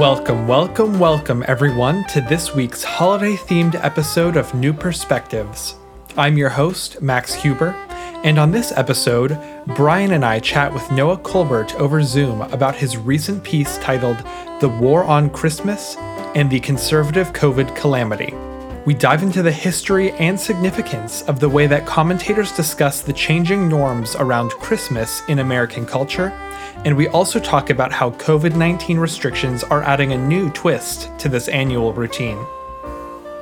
Welcome, welcome, welcome, everyone, to this week's holiday themed episode of New Perspectives. I'm your host, Max Huber, and on this episode, Brian and I chat with Noah Colbert over Zoom about his recent piece titled The War on Christmas and the Conservative COVID Calamity. We dive into the history and significance of the way that commentators discuss the changing norms around Christmas in American culture and we also talk about how COVID 19 restrictions are adding a new twist to this annual routine.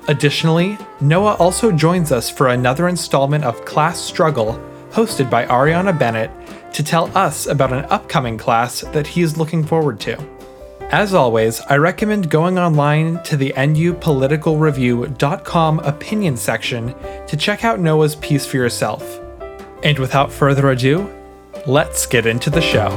Additionally, Noah also joins us for another installment of Class Struggle, hosted by Ariana Bennett, to tell us about an upcoming class that he is looking forward to. As always, I recommend going online to the nupoliticalreview.com opinion section to check out Noah's piece for yourself. And without further ado, let's get into the show.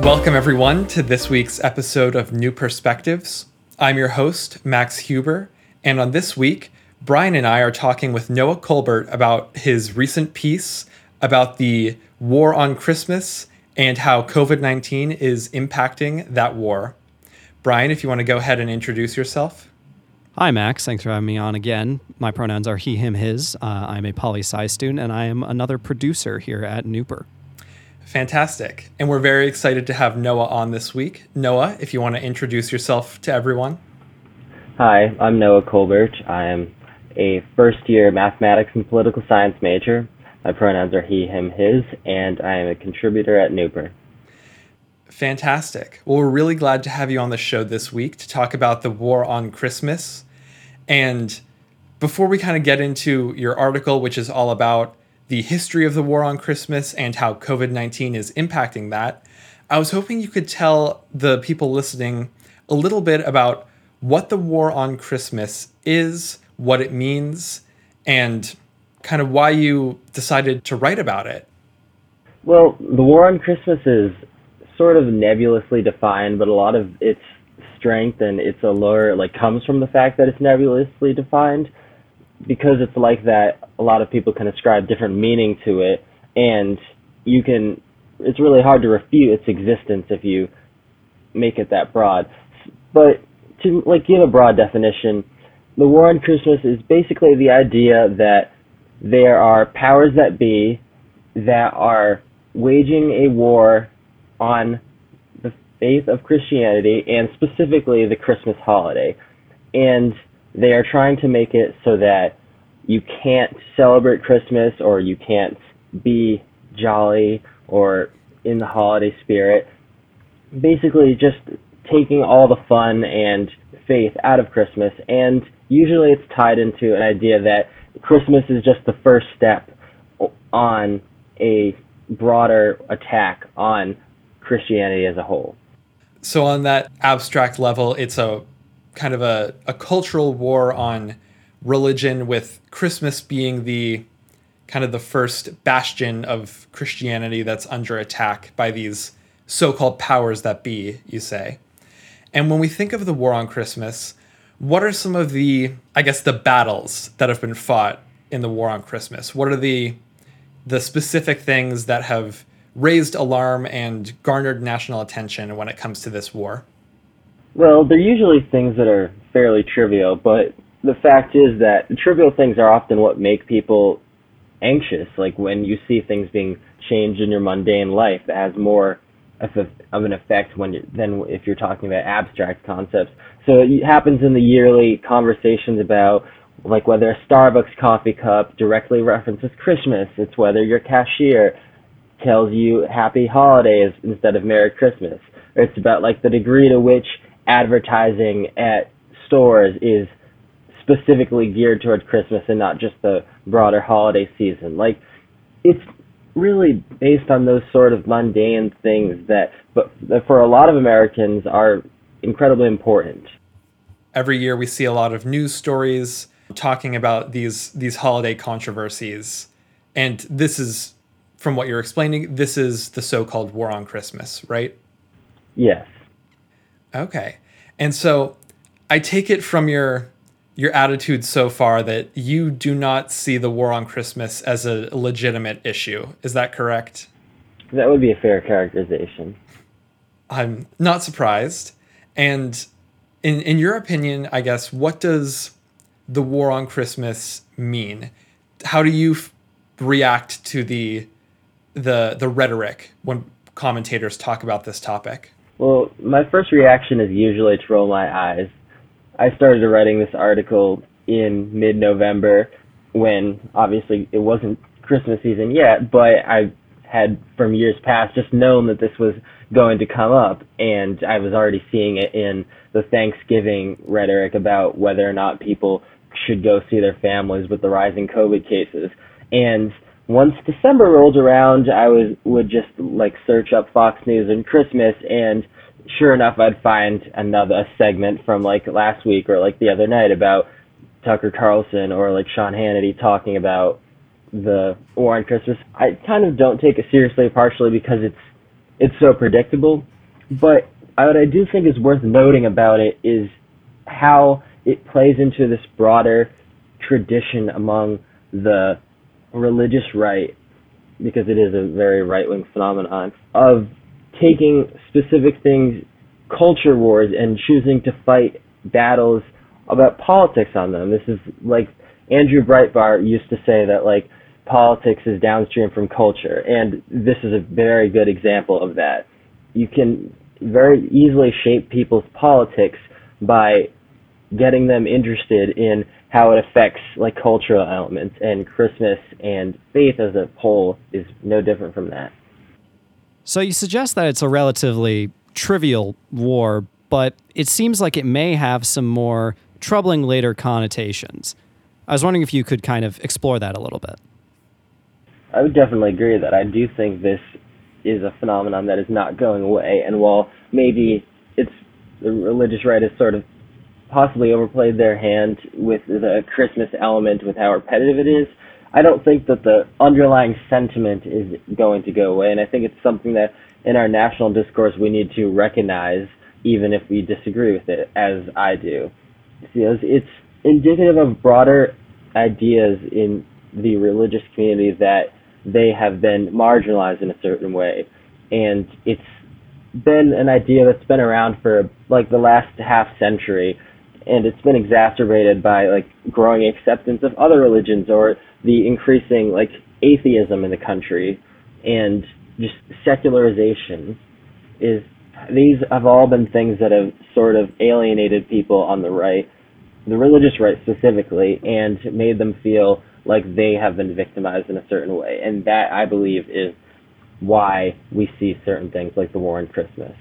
Welcome, everyone, to this week's episode of New Perspectives. I'm your host, Max Huber, and on this week, Brian and I are talking with Noah Colbert about his recent piece about the war on Christmas and how COVID 19 is impacting that war. Brian, if you want to go ahead and introduce yourself. Hi, Max. Thanks for having me on again. My pronouns are he, him, his. Uh, I'm a poli sci student, and I am another producer here at Nooper. Fantastic. And we're very excited to have Noah on this week. Noah, if you want to introduce yourself to everyone. Hi, I'm Noah Colbert. I am a first year mathematics and political science major. My pronouns are he, him, his, and I am a contributor at Nooper. Fantastic. Well, we're really glad to have you on the show this week to talk about the war on Christmas. And before we kind of get into your article, which is all about the history of the war on Christmas and how COVID 19 is impacting that, I was hoping you could tell the people listening a little bit about what the war on Christmas is, what it means, and kind of why you decided to write about it. Well, the war on Christmas is sort of nebulously defined, but a lot of its strength and its allure like comes from the fact that it's nebulously defined because it's like that a lot of people can ascribe different meaning to it and you can it's really hard to refute its existence if you make it that broad but to like give a broad definition the war on christmas is basically the idea that there are powers that be that are waging a war on the faith of Christianity and specifically the Christmas holiday. And they are trying to make it so that you can't celebrate Christmas or you can't be jolly or in the holiday spirit. Basically, just taking all the fun and faith out of Christmas. And usually it's tied into an idea that Christmas is just the first step on a broader attack on Christianity as a whole. So, on that abstract level, it's a kind of a, a cultural war on religion, with Christmas being the kind of the first bastion of Christianity that's under attack by these so called powers that be, you say. And when we think of the war on Christmas, what are some of the, I guess, the battles that have been fought in the war on Christmas? What are the the specific things that have raised alarm and garnered national attention when it comes to this war? Well, they're usually things that are fairly trivial, but the fact is that trivial things are often what make people anxious. Like when you see things being changed in your mundane life, as more of, an effect when you, than if you're talking about abstract concepts. So it happens in the yearly conversations about like whether a Starbucks coffee cup directly references Christmas. It's whether your cashier tells you happy holidays instead of Merry Christmas. It's about like the degree to which advertising at stores is specifically geared toward Christmas and not just the broader holiday season. Like it's really based on those sort of mundane things that but for a lot of Americans are incredibly important. Every year we see a lot of news stories talking about these these holiday controversies and this is from what you're explaining, this is the so-called war on Christmas, right? Yes. Okay. And so I take it from your your attitude so far that you do not see the war on Christmas as a legitimate issue. Is that correct? That would be a fair characterization. I'm not surprised. And in in your opinion, I guess what does the war on Christmas mean? How do you f- react to the the the rhetoric when commentators talk about this topic? Well, my first reaction is usually to roll my eyes. I started writing this article in mid-November when obviously it wasn't Christmas season yet, but I had from years past just known that this was going to come up and I was already seeing it in the Thanksgiving rhetoric about whether or not people should go see their families with the rising COVID cases. And once December rolled around, I was would just like search up Fox News and Christmas, and sure enough, I'd find another segment from like last week or like the other night about Tucker Carlson or like Sean Hannity talking about the war on Christmas. I kind of don't take it seriously, partially because it's it's so predictable. But uh, what I do think is worth noting about it is how it plays into this broader tradition among the religious right, because it is a very right wing phenomenon, of taking specific things, culture wars, and choosing to fight battles about politics on them. This is like Andrew Breitbart used to say that like politics is downstream from culture, and this is a very good example of that. You can very easily shape people's politics by getting them interested in how it affects like cultural elements and Christmas and faith as a whole is no different from that. So you suggest that it's a relatively trivial war, but it seems like it may have some more troubling later connotations. I was wondering if you could kind of explore that a little bit. I would definitely agree that I do think this is a phenomenon that is not going away, and while maybe it's the religious right has sort of possibly overplayed their hand with the Christmas element with how repetitive it is. I don't think that the underlying sentiment is going to go away, and I think it's something that in our national discourse we need to recognize, even if we disagree with it, as I do. See, it's indicative of broader ideas in the religious community that they have been marginalized in a certain way, and it's been an idea that's been around for like the last half century and it's been exacerbated by like growing acceptance of other religions or the increasing like atheism in the country and just secularization is these have all been things that have sort of alienated people on the right the religious right specifically and made them feel like they have been victimized in a certain way. And that i believe is why we see certain things like the war on christmas.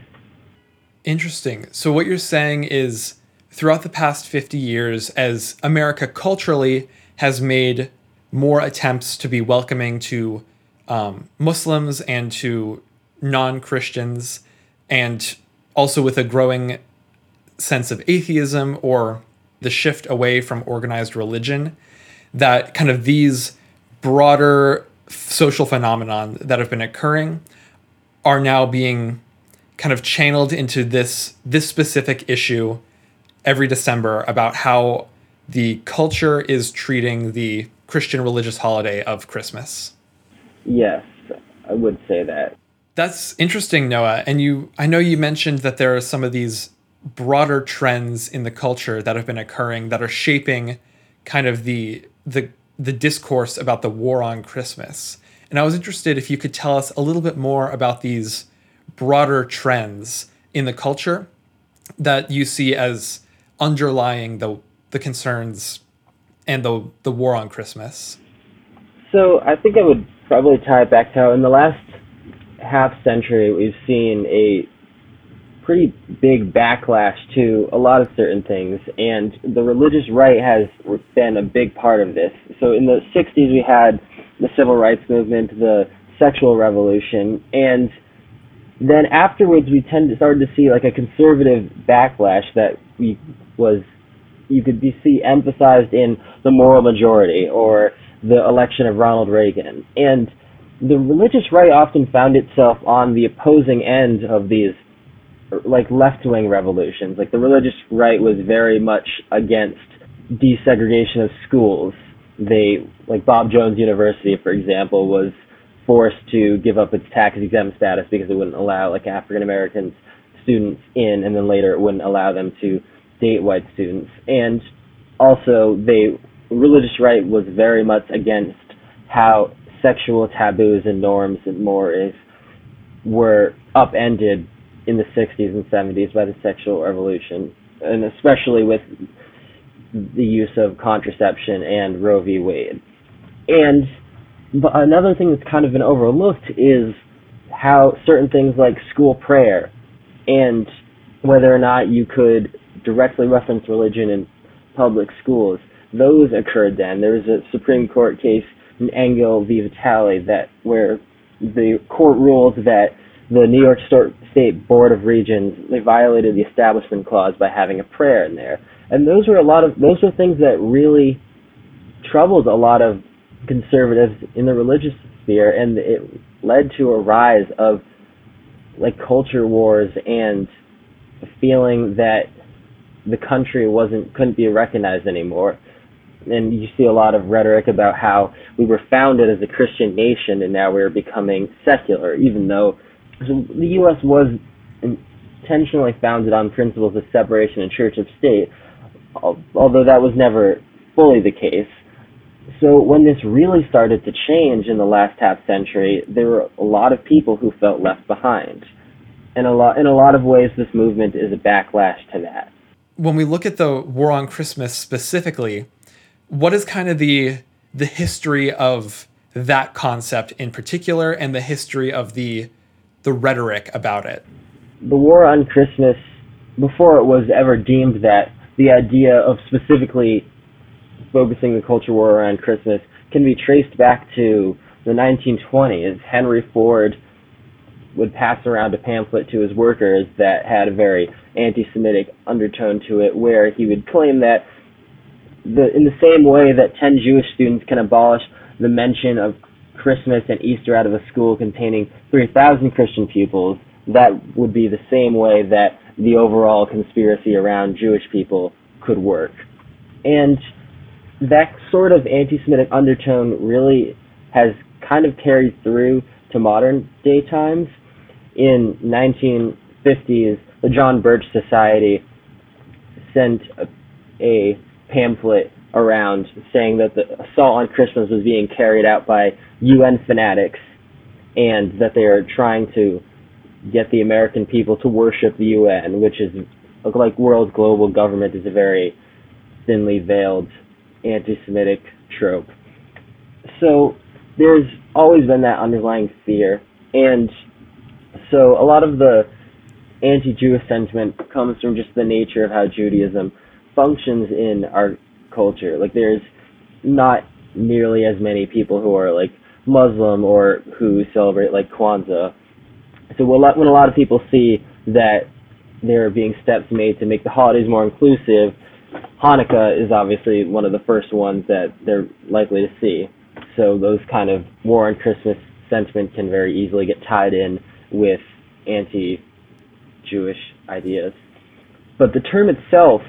Interesting. So what you're saying is throughout the past 50 years as America culturally has made more attempts to be welcoming to um, Muslims and to non Christians, and also with a growing sense of atheism or the shift away from organized religion, that kind of these broader social phenomenon that have been occurring are now being kind of channeled into this this specific issue every December about how the culture is treating the Christian religious holiday of Christmas. Yes, I would say that. That's interesting, Noah. And you I know you mentioned that there are some of these broader trends in the culture that have been occurring that are shaping kind of the the the discourse about the war on Christmas. And I was interested if you could tell us a little bit more about these broader trends in the culture that you see as underlying the the concerns and the the war on Christmas? So I think I would probably tie it back to how in the last half century we've seen a pretty big backlash to a lot of certain things, and the religious right has been a big part of this. So in the 60s we had the civil rights movement, the sexual revolution, and then afterwards we tend to started to see like a conservative backlash that we was you could be see emphasized in the moral majority or the election of Ronald Reagan. And the religious right often found itself on the opposing end of these like left wing revolutions. Like the religious right was very much against desegregation of schools. They, like Bob Jones University, for example, was forced to give up its tax exempt status because it wouldn't allow like African American students in, and then later it wouldn't allow them to date white students. And also, they religious right was very much against how sexual taboos and norms and mores were upended in the 60s and 70s by the sexual revolution, and especially with the use of contraception and Roe v. Wade. And another thing that's kind of been overlooked is how certain things like school prayer and whether or not you could directly reference religion in public schools, those occurred then. There was a Supreme Court case in Engel v. Vitale that where the court ruled that the New York State Board of Regents they violated the Establishment Clause by having a prayer in there, and those were a lot of those were things that really troubled a lot of conservatives in the religious sphere, and it led to a rise of like culture wars and a feeling that the country wasn't couldn't be recognized anymore. And you see a lot of rhetoric about how we were founded as a Christian nation and now we're becoming secular, even though the U.S. was intentionally founded on principles of separation of church of state, although that was never fully the case. So when this really started to change in the last half century, there were a lot of people who felt left behind. And a lot, in a lot of ways, this movement is a backlash to that. When we look at the War on Christmas specifically, what is kind of the the history of that concept in particular, and the history of the the rhetoric about it? The War on Christmas, before it was ever deemed that, the idea of specifically focusing the culture war around Christmas can be traced back to the 1920s. Henry Ford would pass around a pamphlet to his workers that had a very anti-Semitic undertone to it, where he would claim that the, in the same way that 10 Jewish students can abolish the mention of Christmas and Easter out of a school containing 3,000 Christian pupils, that would be the same way that the overall conspiracy around Jewish people could work. And that sort of anti-Semitic undertone really has kind of carried through to modern day times. In 1950s, the John Birch Society sent a, a pamphlet around saying that the assault on Christmas was being carried out by UN fanatics and that they are trying to get the American people to worship the UN, which is like world global government is a very thinly veiled anti-Semitic trope. So there's always been that underlying fear, and so a lot of the anti-Jewish sentiment comes from just the nature of how Judaism functions in our culture. Like there's not nearly as many people who are like Muslim or who celebrate like Kwanzaa. So when a lot of people see that there are being steps made to make the holidays more inclusive, Hanukkah is obviously one of the first ones that they're likely to see. So those kind of war on Christmas sentiment can very easily get tied in with anti-Jewish ideas. But the term itself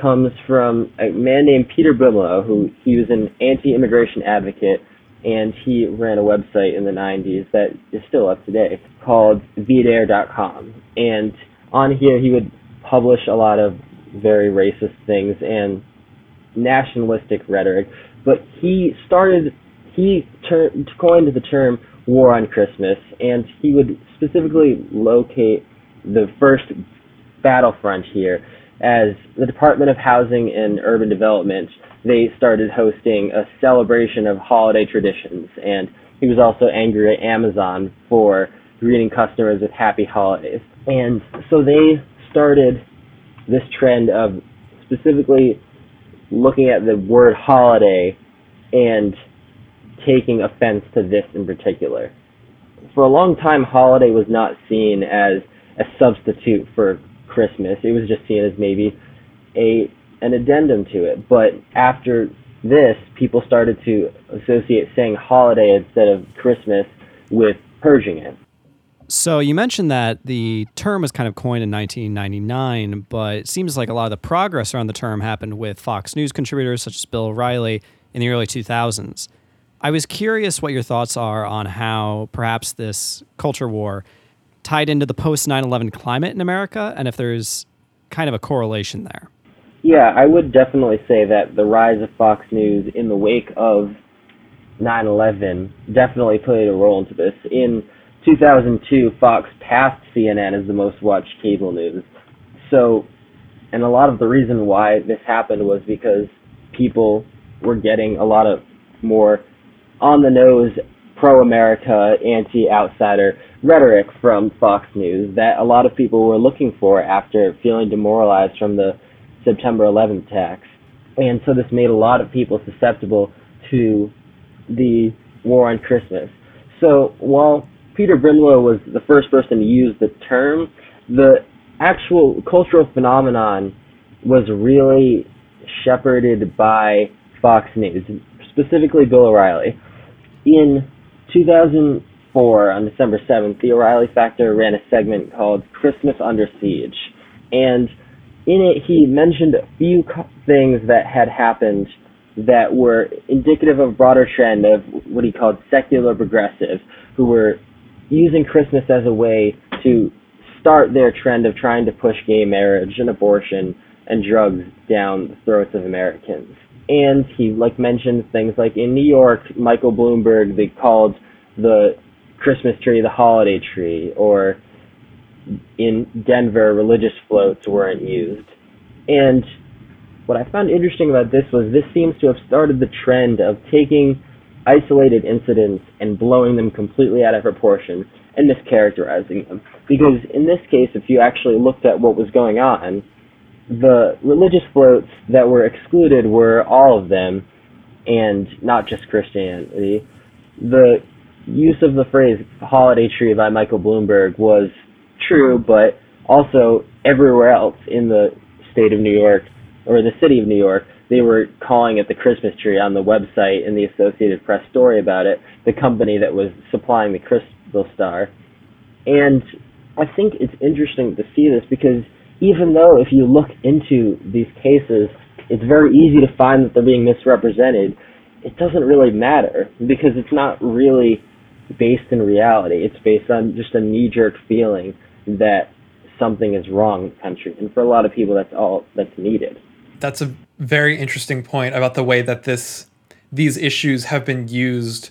comes from a man named Peter Brimelow, who he was an anti-immigration advocate, and he ran a website in the 90s that is still up today called VDARE.com. And on here, he would publish a lot of very racist things and nationalistic rhetoric. But he started, he ter- coined the term war on Christmas, and he would specifically locate the first battlefront here as the Department of Housing and Urban Development. They started hosting a celebration of holiday traditions, and he was also angry at Amazon for greeting customers with happy holidays. And so they started this trend of specifically looking at the word holiday and taking offense to this in particular. For a long time, holiday was not seen as a substitute for Christmas. It was just seen as maybe a an addendum to it. But after this, people started to associate saying holiday instead of Christmas with purging it. So you mentioned that the term was kind of coined in 1999, but it seems like a lot of the progress around the term happened with Fox News contributors such as Bill O'Reilly in the early 2000s. I was curious what your thoughts are on how perhaps this culture war tied into the post 9 11 climate in America and if there's kind of a correlation there. Yeah, I would definitely say that the rise of Fox News in the wake of 9/11 definitely played a role into this. In 2002, Fox passed CNN as the most watched cable news. So, and a lot of the reason why this happened was because people were getting a lot of more on the nose pro America, anti outsider rhetoric from Fox News that a lot of people were looking for after feeling demoralized from the September 11th attacks. And so this made a lot of people susceptible to the war on Christmas. So while Peter Brimelow was the first person to use the term, the actual cultural phenomenon was really shepherded by Fox News, specifically Bill O'Reilly. In 2004, on December 7th, the O'Reilly Factor ran a segment called Christmas Under Siege. And in it, he mentioned a few things that had happened that were indicative of a broader trend of what he called secular progressives, who were using Christmas as a way to start their trend of trying to push gay marriage and abortion and drugs down the throats of Americans. And he like mentioned things like in New York, Michael Bloomberg they called the Christmas tree the holiday tree, or in Denver, religious floats weren't used. And what I found interesting about this was this seems to have started the trend of taking isolated incidents and blowing them completely out of proportion and mischaracterizing them. Because in this case, if you actually looked at what was going on, the religious floats that were excluded were all of them, and not just Christianity. The use of the phrase holiday tree by Michael Bloomberg was true, but also everywhere else in the state of New York or the city of New York, they were calling it the Christmas tree on the website in the Associated Press story about it, the company that was supplying the crystal star. And I think it's interesting to see this because even though if you look into these cases, it's very easy to find that they're being misrepresented, it doesn't really matter because it's not really based in reality. It's based on just a knee jerk feeling that something is wrong in the country. And for a lot of people, that's all that's needed. That's a very interesting point about the way that this these issues have been used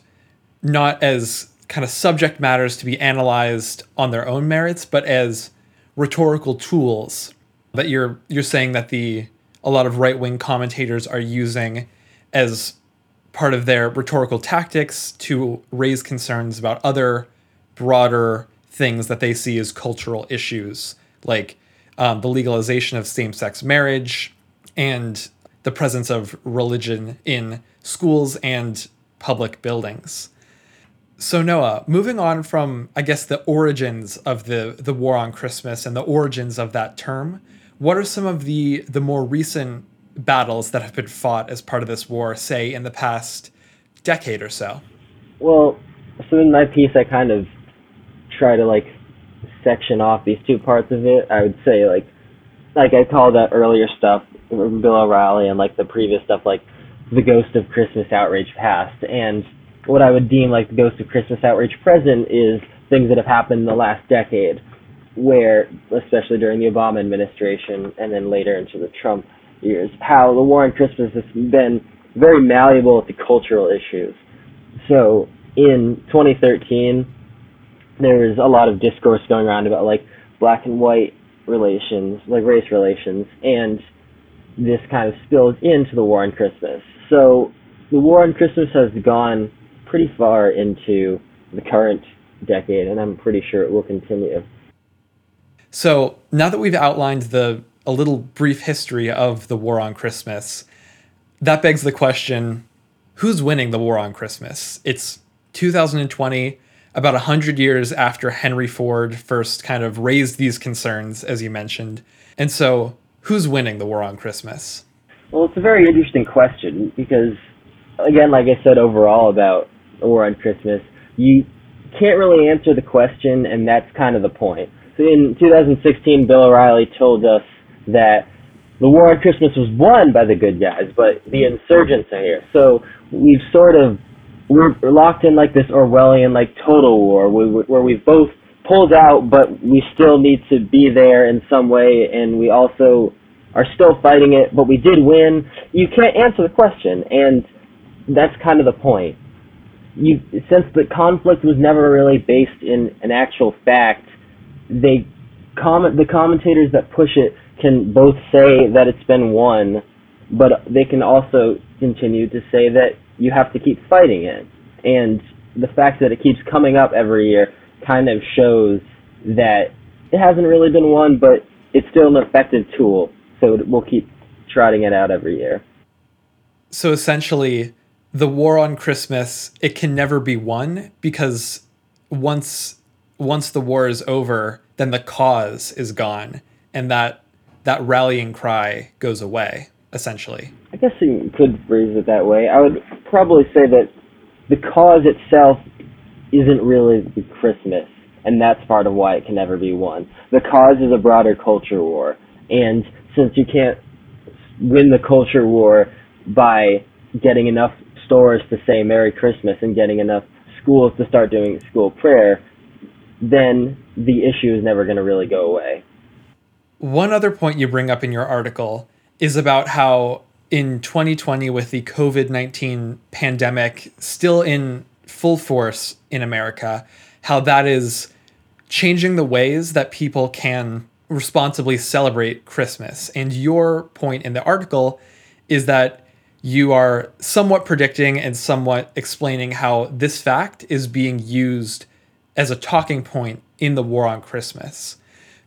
not as kind of subject matters to be analyzed on their own merits, but as rhetorical tools that you're you're saying that the a lot of right wing commentators are using as part of their rhetorical tactics to raise concerns about other broader things that they see as cultural issues, like um, the legalization of same sex marriage and the presence of religion in schools and public buildings. So Noah, moving on from I guess the origins of the the war on Christmas and the origins of that term, what are some of the the more recent battles that have been fought as part of this war, say in the past decade or so? Well, so in my piece, I kind of try to like section off these two parts of it. I would say like like I call that earlier stuff Bill O'Reilly and like the previous stuff like the Ghost of Christmas Outrage past and what I would deem like the Ghost of Christmas Outrage present is things that have happened in the last decade where especially during the Obama administration and then later into the Trump years, how the war on Christmas has been very malleable to cultural issues. So in 2013, there was a lot of discourse going around about like black and white relations, like race relations, and this kind of spills into the war on Christmas. So the war on Christmas has gone pretty far into the current decade, and I'm pretty sure it will continue. So now that we've outlined the a little brief history of the war on Christmas, that begs the question who's winning the war on Christmas? It's 2020, about 100 years after Henry Ford first kind of raised these concerns, as you mentioned. And so, who's winning the war on Christmas? Well, it's a very interesting question because, again, like I said overall about the war on Christmas, you can't really answer the question, and that's kind of the point. So in 2016, Bill O'Reilly told us that the war on Christmas was won by the good guys, but the insurgents are here. So we've sort of we're locked in like this Orwellian like total war where we've both pulled out, but we still need to be there in some way, and we also are still fighting it, but we did win. You can't answer the question, and that's kind of the point. You since the conflict was never really based in an actual fact, they comment the commentators that push it can both say that it's been won, but they can also continue to say that you have to keep fighting it. And the fact that it keeps coming up every year kind of shows that it hasn't really been won, but it's still an effective tool. So we'll keep trotting it out every year. So essentially, the war on Christmas it can never be won because once once the war is over, then the cause is gone, and that that rallying cry goes away. Essentially, I guess you could phrase it that way. I would probably say that the cause itself isn't really the Christmas, and that's part of why it can never be won. The cause is a broader culture war, and since you can't win the culture war by getting enough stores to say Merry Christmas and getting enough schools to start doing school prayer, then the issue is never going to really go away. One other point you bring up in your article is about how in 2020, with the COVID 19 pandemic still in full force in America, how that is changing the ways that people can responsibly celebrate Christmas. And your point in the article is that you are somewhat predicting and somewhat explaining how this fact is being used as a talking point in the war on Christmas.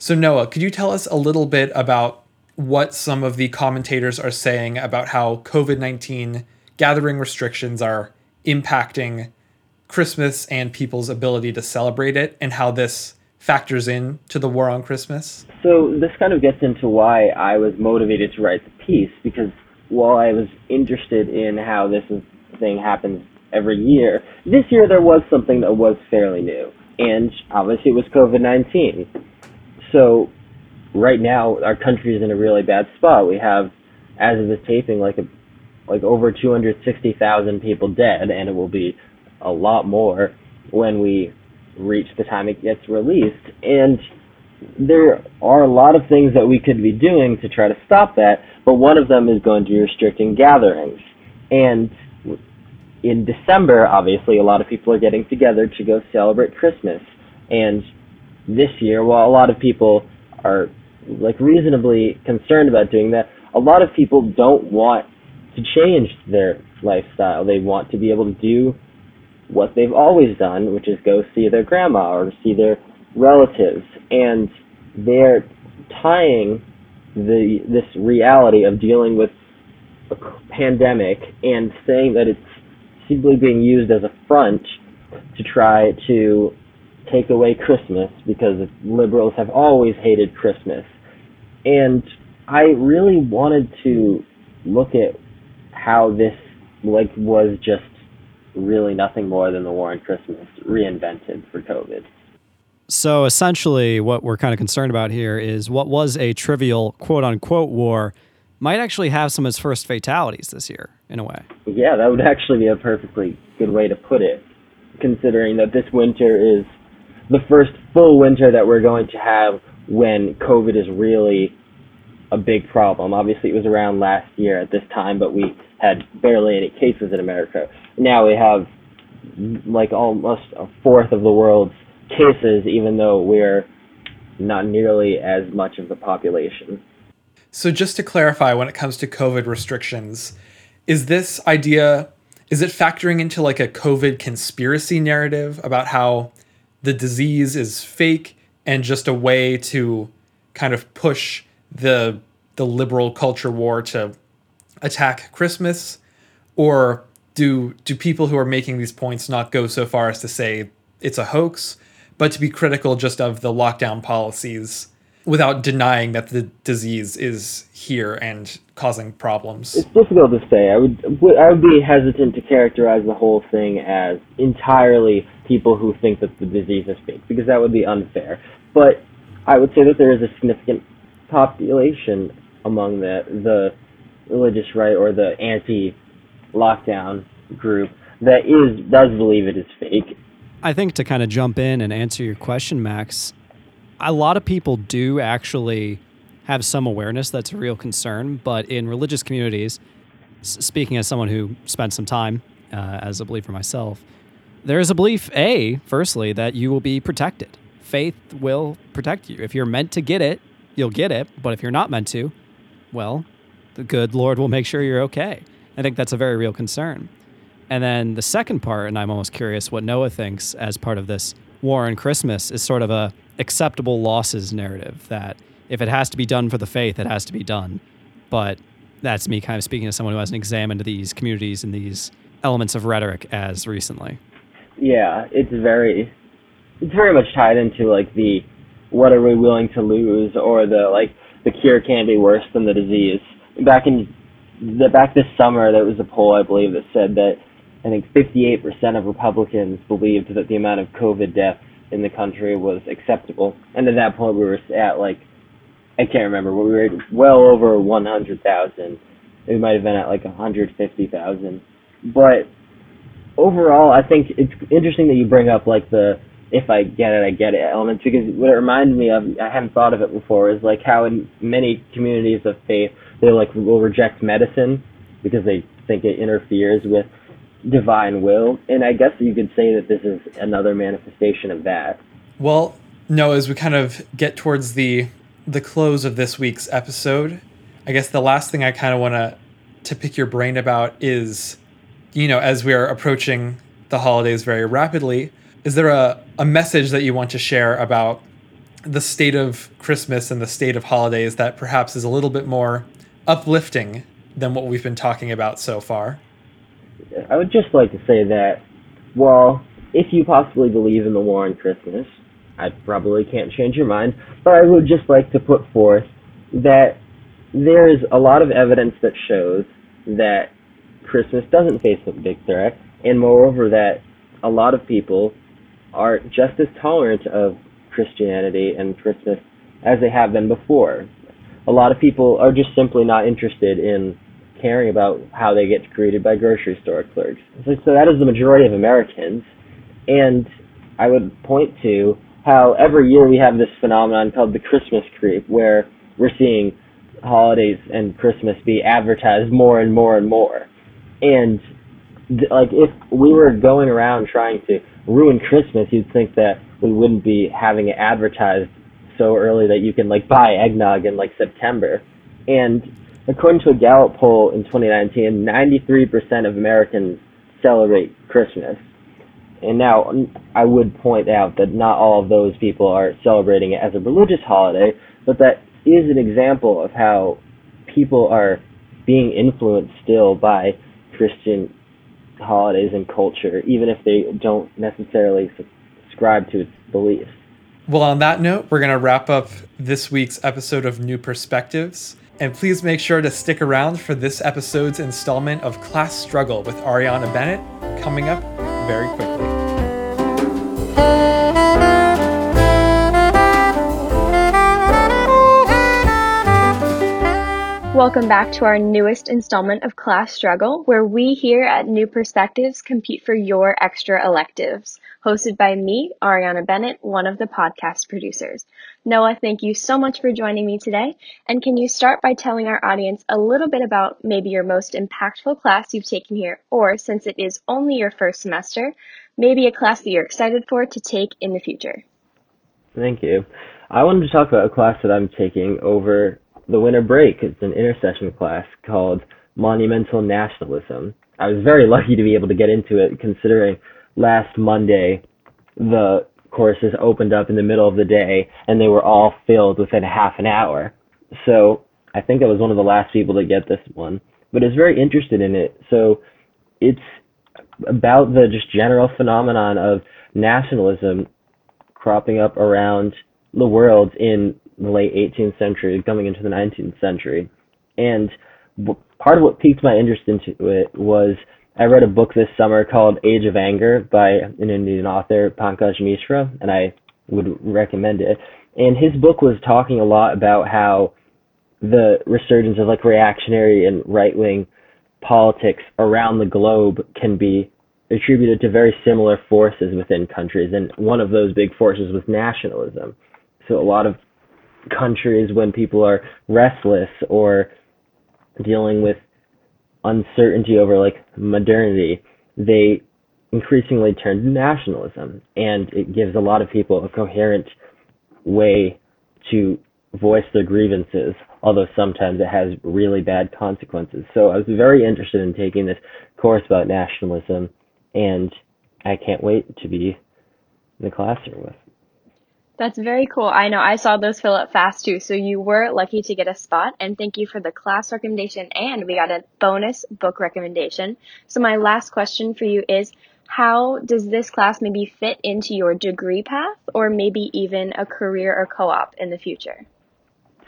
So, Noah, could you tell us a little bit about what some of the commentators are saying about how COVID 19 gathering restrictions are impacting Christmas and people's ability to celebrate it, and how this factors in to the war on Christmas? So, this kind of gets into why I was motivated to write the piece because while I was interested in how this thing happens every year, this year there was something that was fairly new, and obviously it was COVID 19. So, right now our country is in a really bad spot. We have, as of this taping, like a like over 260,000 people dead, and it will be a lot more when we reach the time it gets released. And there are a lot of things that we could be doing to try to stop that, but one of them is going to be restricting gatherings. And in December, obviously, a lot of people are getting together to go celebrate Christmas. And this year, while a lot of people are like reasonably concerned about doing that, a lot of people don't want to change their lifestyle. They want to be able to do what they've always done, which is go see their grandma or see their relatives, and they're tying the this reality of dealing with a pandemic and saying that it's simply being used as a front to try to take away Christmas because liberals have always hated Christmas. And I really wanted to look at how this like was just really nothing more than the war on Christmas reinvented for COVID. So essentially, what we're kind of concerned about here is what was a trivial quote unquote war might actually have some of its first fatalities this year, in a way. Yeah, that would actually be a perfectly good way to put it, considering that this winter is the first full winter that we're going to have when COVID is really a big problem. Obviously, it was around last year at this time, but we had barely any cases in America. Now we have like almost a fourth of the world's cases, even though we're not nearly as much of the population. So, just to clarify, when it comes to COVID restrictions, is this idea is it factoring into like a COVID conspiracy narrative about how the disease is fake and just a way to kind of push the the liberal culture war to attack Christmas, or do do people who are making these points not go so far as to say it's a hoax, but to be critical just of the lockdown policies without denying that the disease is here and causing problems. It's difficult to say. I would I would be hesitant to characterize the whole thing as entirely people who think that the disease is fake because that would be unfair. But I would say that there is a significant population among the the religious right or the anti-lockdown group that is does believe it is fake. I think to kind of jump in and answer your question, Max, a lot of people do actually have some awareness that's a real concern, but in religious communities, speaking as someone who spent some time uh, as a believer myself, there is a belief, A, firstly, that you will be protected. Faith will protect you. If you're meant to get it, you'll get it. But if you're not meant to, well, the good Lord will make sure you're okay. I think that's a very real concern. And then the second part, and I'm almost curious what Noah thinks as part of this war on Christmas, is sort of a acceptable losses narrative that if it has to be done for the faith, it has to be done. But that's me kind of speaking as someone who hasn't examined these communities and these elements of rhetoric as recently. Yeah, it's very it's very much tied into like the what are we willing to lose or the like the cure can be worse than the disease. Back in the back this summer there was a poll I believe that said that I think 58% of Republicans believed that the amount of COVID deaths in the country was acceptable. And at that point, we were at like, I can't remember, we were well over 100,000. We might have been at like 150,000. But overall, I think it's interesting that you bring up like the if I get it, I get it elements because what it reminded me of, I hadn't thought of it before, is like how in many communities of faith, they like will reject medicine because they think it interferes with divine will. And I guess you could say that this is another manifestation of that. Well, no, as we kind of get towards the the close of this week's episode, I guess the last thing I kind of want to to pick your brain about is, you know, as we are approaching the holidays very rapidly, is there a, a message that you want to share about the state of Christmas and the state of holidays that perhaps is a little bit more uplifting than what we've been talking about so far? I would just like to say that, well, if you possibly believe in the war on Christmas, I probably can't change your mind, but I would just like to put forth that there is a lot of evidence that shows that Christmas doesn't face a big threat, and moreover, that a lot of people are just as tolerant of Christianity and Christmas as they have been before. A lot of people are just simply not interested in caring about how they get greeted by grocery store clerks. So, so that is the majority of Americans. And I would point to how every year we have this phenomenon called the Christmas creep, where we're seeing holidays and Christmas be advertised more and more and more. And like if we were going around trying to ruin Christmas, you'd think that we wouldn't be having it advertised so early that you can like buy eggnog in like September. And According to a Gallup poll in 2019, 93% of Americans celebrate Christmas. And now, I would point out that not all of those people are celebrating it as a religious holiday, but that is an example of how people are being influenced still by Christian holidays and culture, even if they don't necessarily subscribe to its beliefs. Well, on that note, we're going to wrap up this week's episode of New Perspectives. And please make sure to stick around for this episode's installment of Class Struggle with Ariana Bennett coming up very quickly. Welcome back to our newest installment of Class Struggle, where we here at New Perspectives compete for your extra electives. Hosted by me, Ariana Bennett, one of the podcast producers. Noah, thank you so much for joining me today. And can you start by telling our audience a little bit about maybe your most impactful class you've taken here, or since it is only your first semester, maybe a class that you're excited for to take in the future? Thank you. I wanted to talk about a class that I'm taking over the winter break. It's an intersession class called Monumental Nationalism. I was very lucky to be able to get into it considering last Monday the courses opened up in the middle of the day and they were all filled within half an hour. So I think I was one of the last people to get this one, but it's very interested in it. So it's about the just general phenomenon of nationalism cropping up around the world in the late 18th century, coming into the 19th century. And part of what piqued my interest into it was I read a book this summer called Age of Anger by an Indian author, Pankaj Mishra, and I would recommend it. And his book was talking a lot about how the resurgence of like reactionary and right wing politics around the globe can be attributed to very similar forces within countries. And one of those big forces was nationalism. So a lot of countries, when people are restless or dealing with uncertainty over like modernity, they increasingly turn to nationalism. And it gives a lot of people a coherent way to voice their grievances, although sometimes it has really bad consequences. So I was very interested in taking this course about nationalism, and I can't wait to be in the classroom with. That's very cool. I know I saw those fill up fast too. So you were lucky to get a spot and thank you for the class recommendation and we got a bonus book recommendation. So my last question for you is how does this class maybe fit into your degree path or maybe even a career or co-op in the future?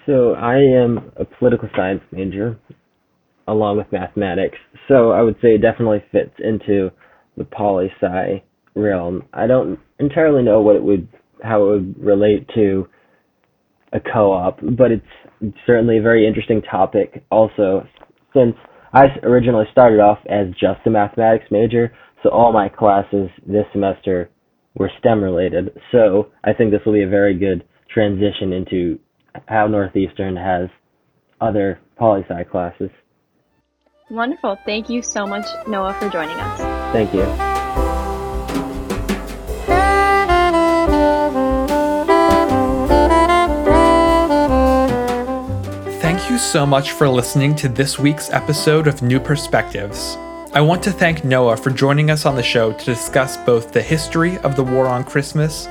So I am a political science major along with mathematics. So I would say it definitely fits into the poli sci realm. I don't entirely know what it would how it would relate to a co-op, but it's certainly a very interesting topic also since I originally started off as just a mathematics major, so all my classes this semester were STEM related. So I think this will be a very good transition into how Northeastern has other poli sci classes. Wonderful. Thank you so much, Noah, for joining us. Thank you. You so much for listening to this week's episode of New Perspectives. I want to thank Noah for joining us on the show to discuss both the history of the War on Christmas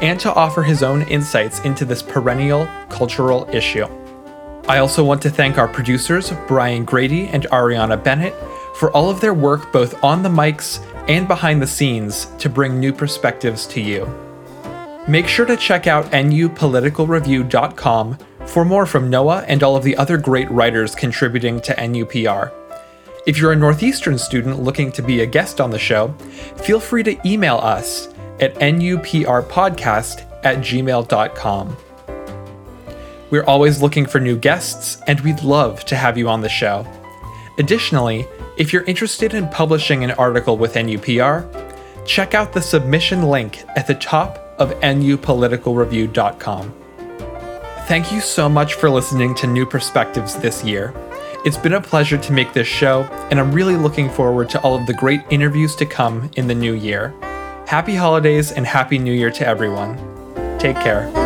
and to offer his own insights into this perennial cultural issue. I also want to thank our producers, Brian Grady and Ariana Bennett, for all of their work both on the mics and behind the scenes to bring new perspectives to you. Make sure to check out nupoliticalreview.com for more from Noah and all of the other great writers contributing to NUPR. If you're a Northeastern student looking to be a guest on the show, feel free to email us at nuprpodcast at gmail.com. We're always looking for new guests, and we'd love to have you on the show. Additionally, if you're interested in publishing an article with NUPR, check out the submission link at the top of nupoliticalreview.com. Thank you so much for listening to New Perspectives this year. It's been a pleasure to make this show, and I'm really looking forward to all of the great interviews to come in the new year. Happy holidays and Happy New Year to everyone. Take care.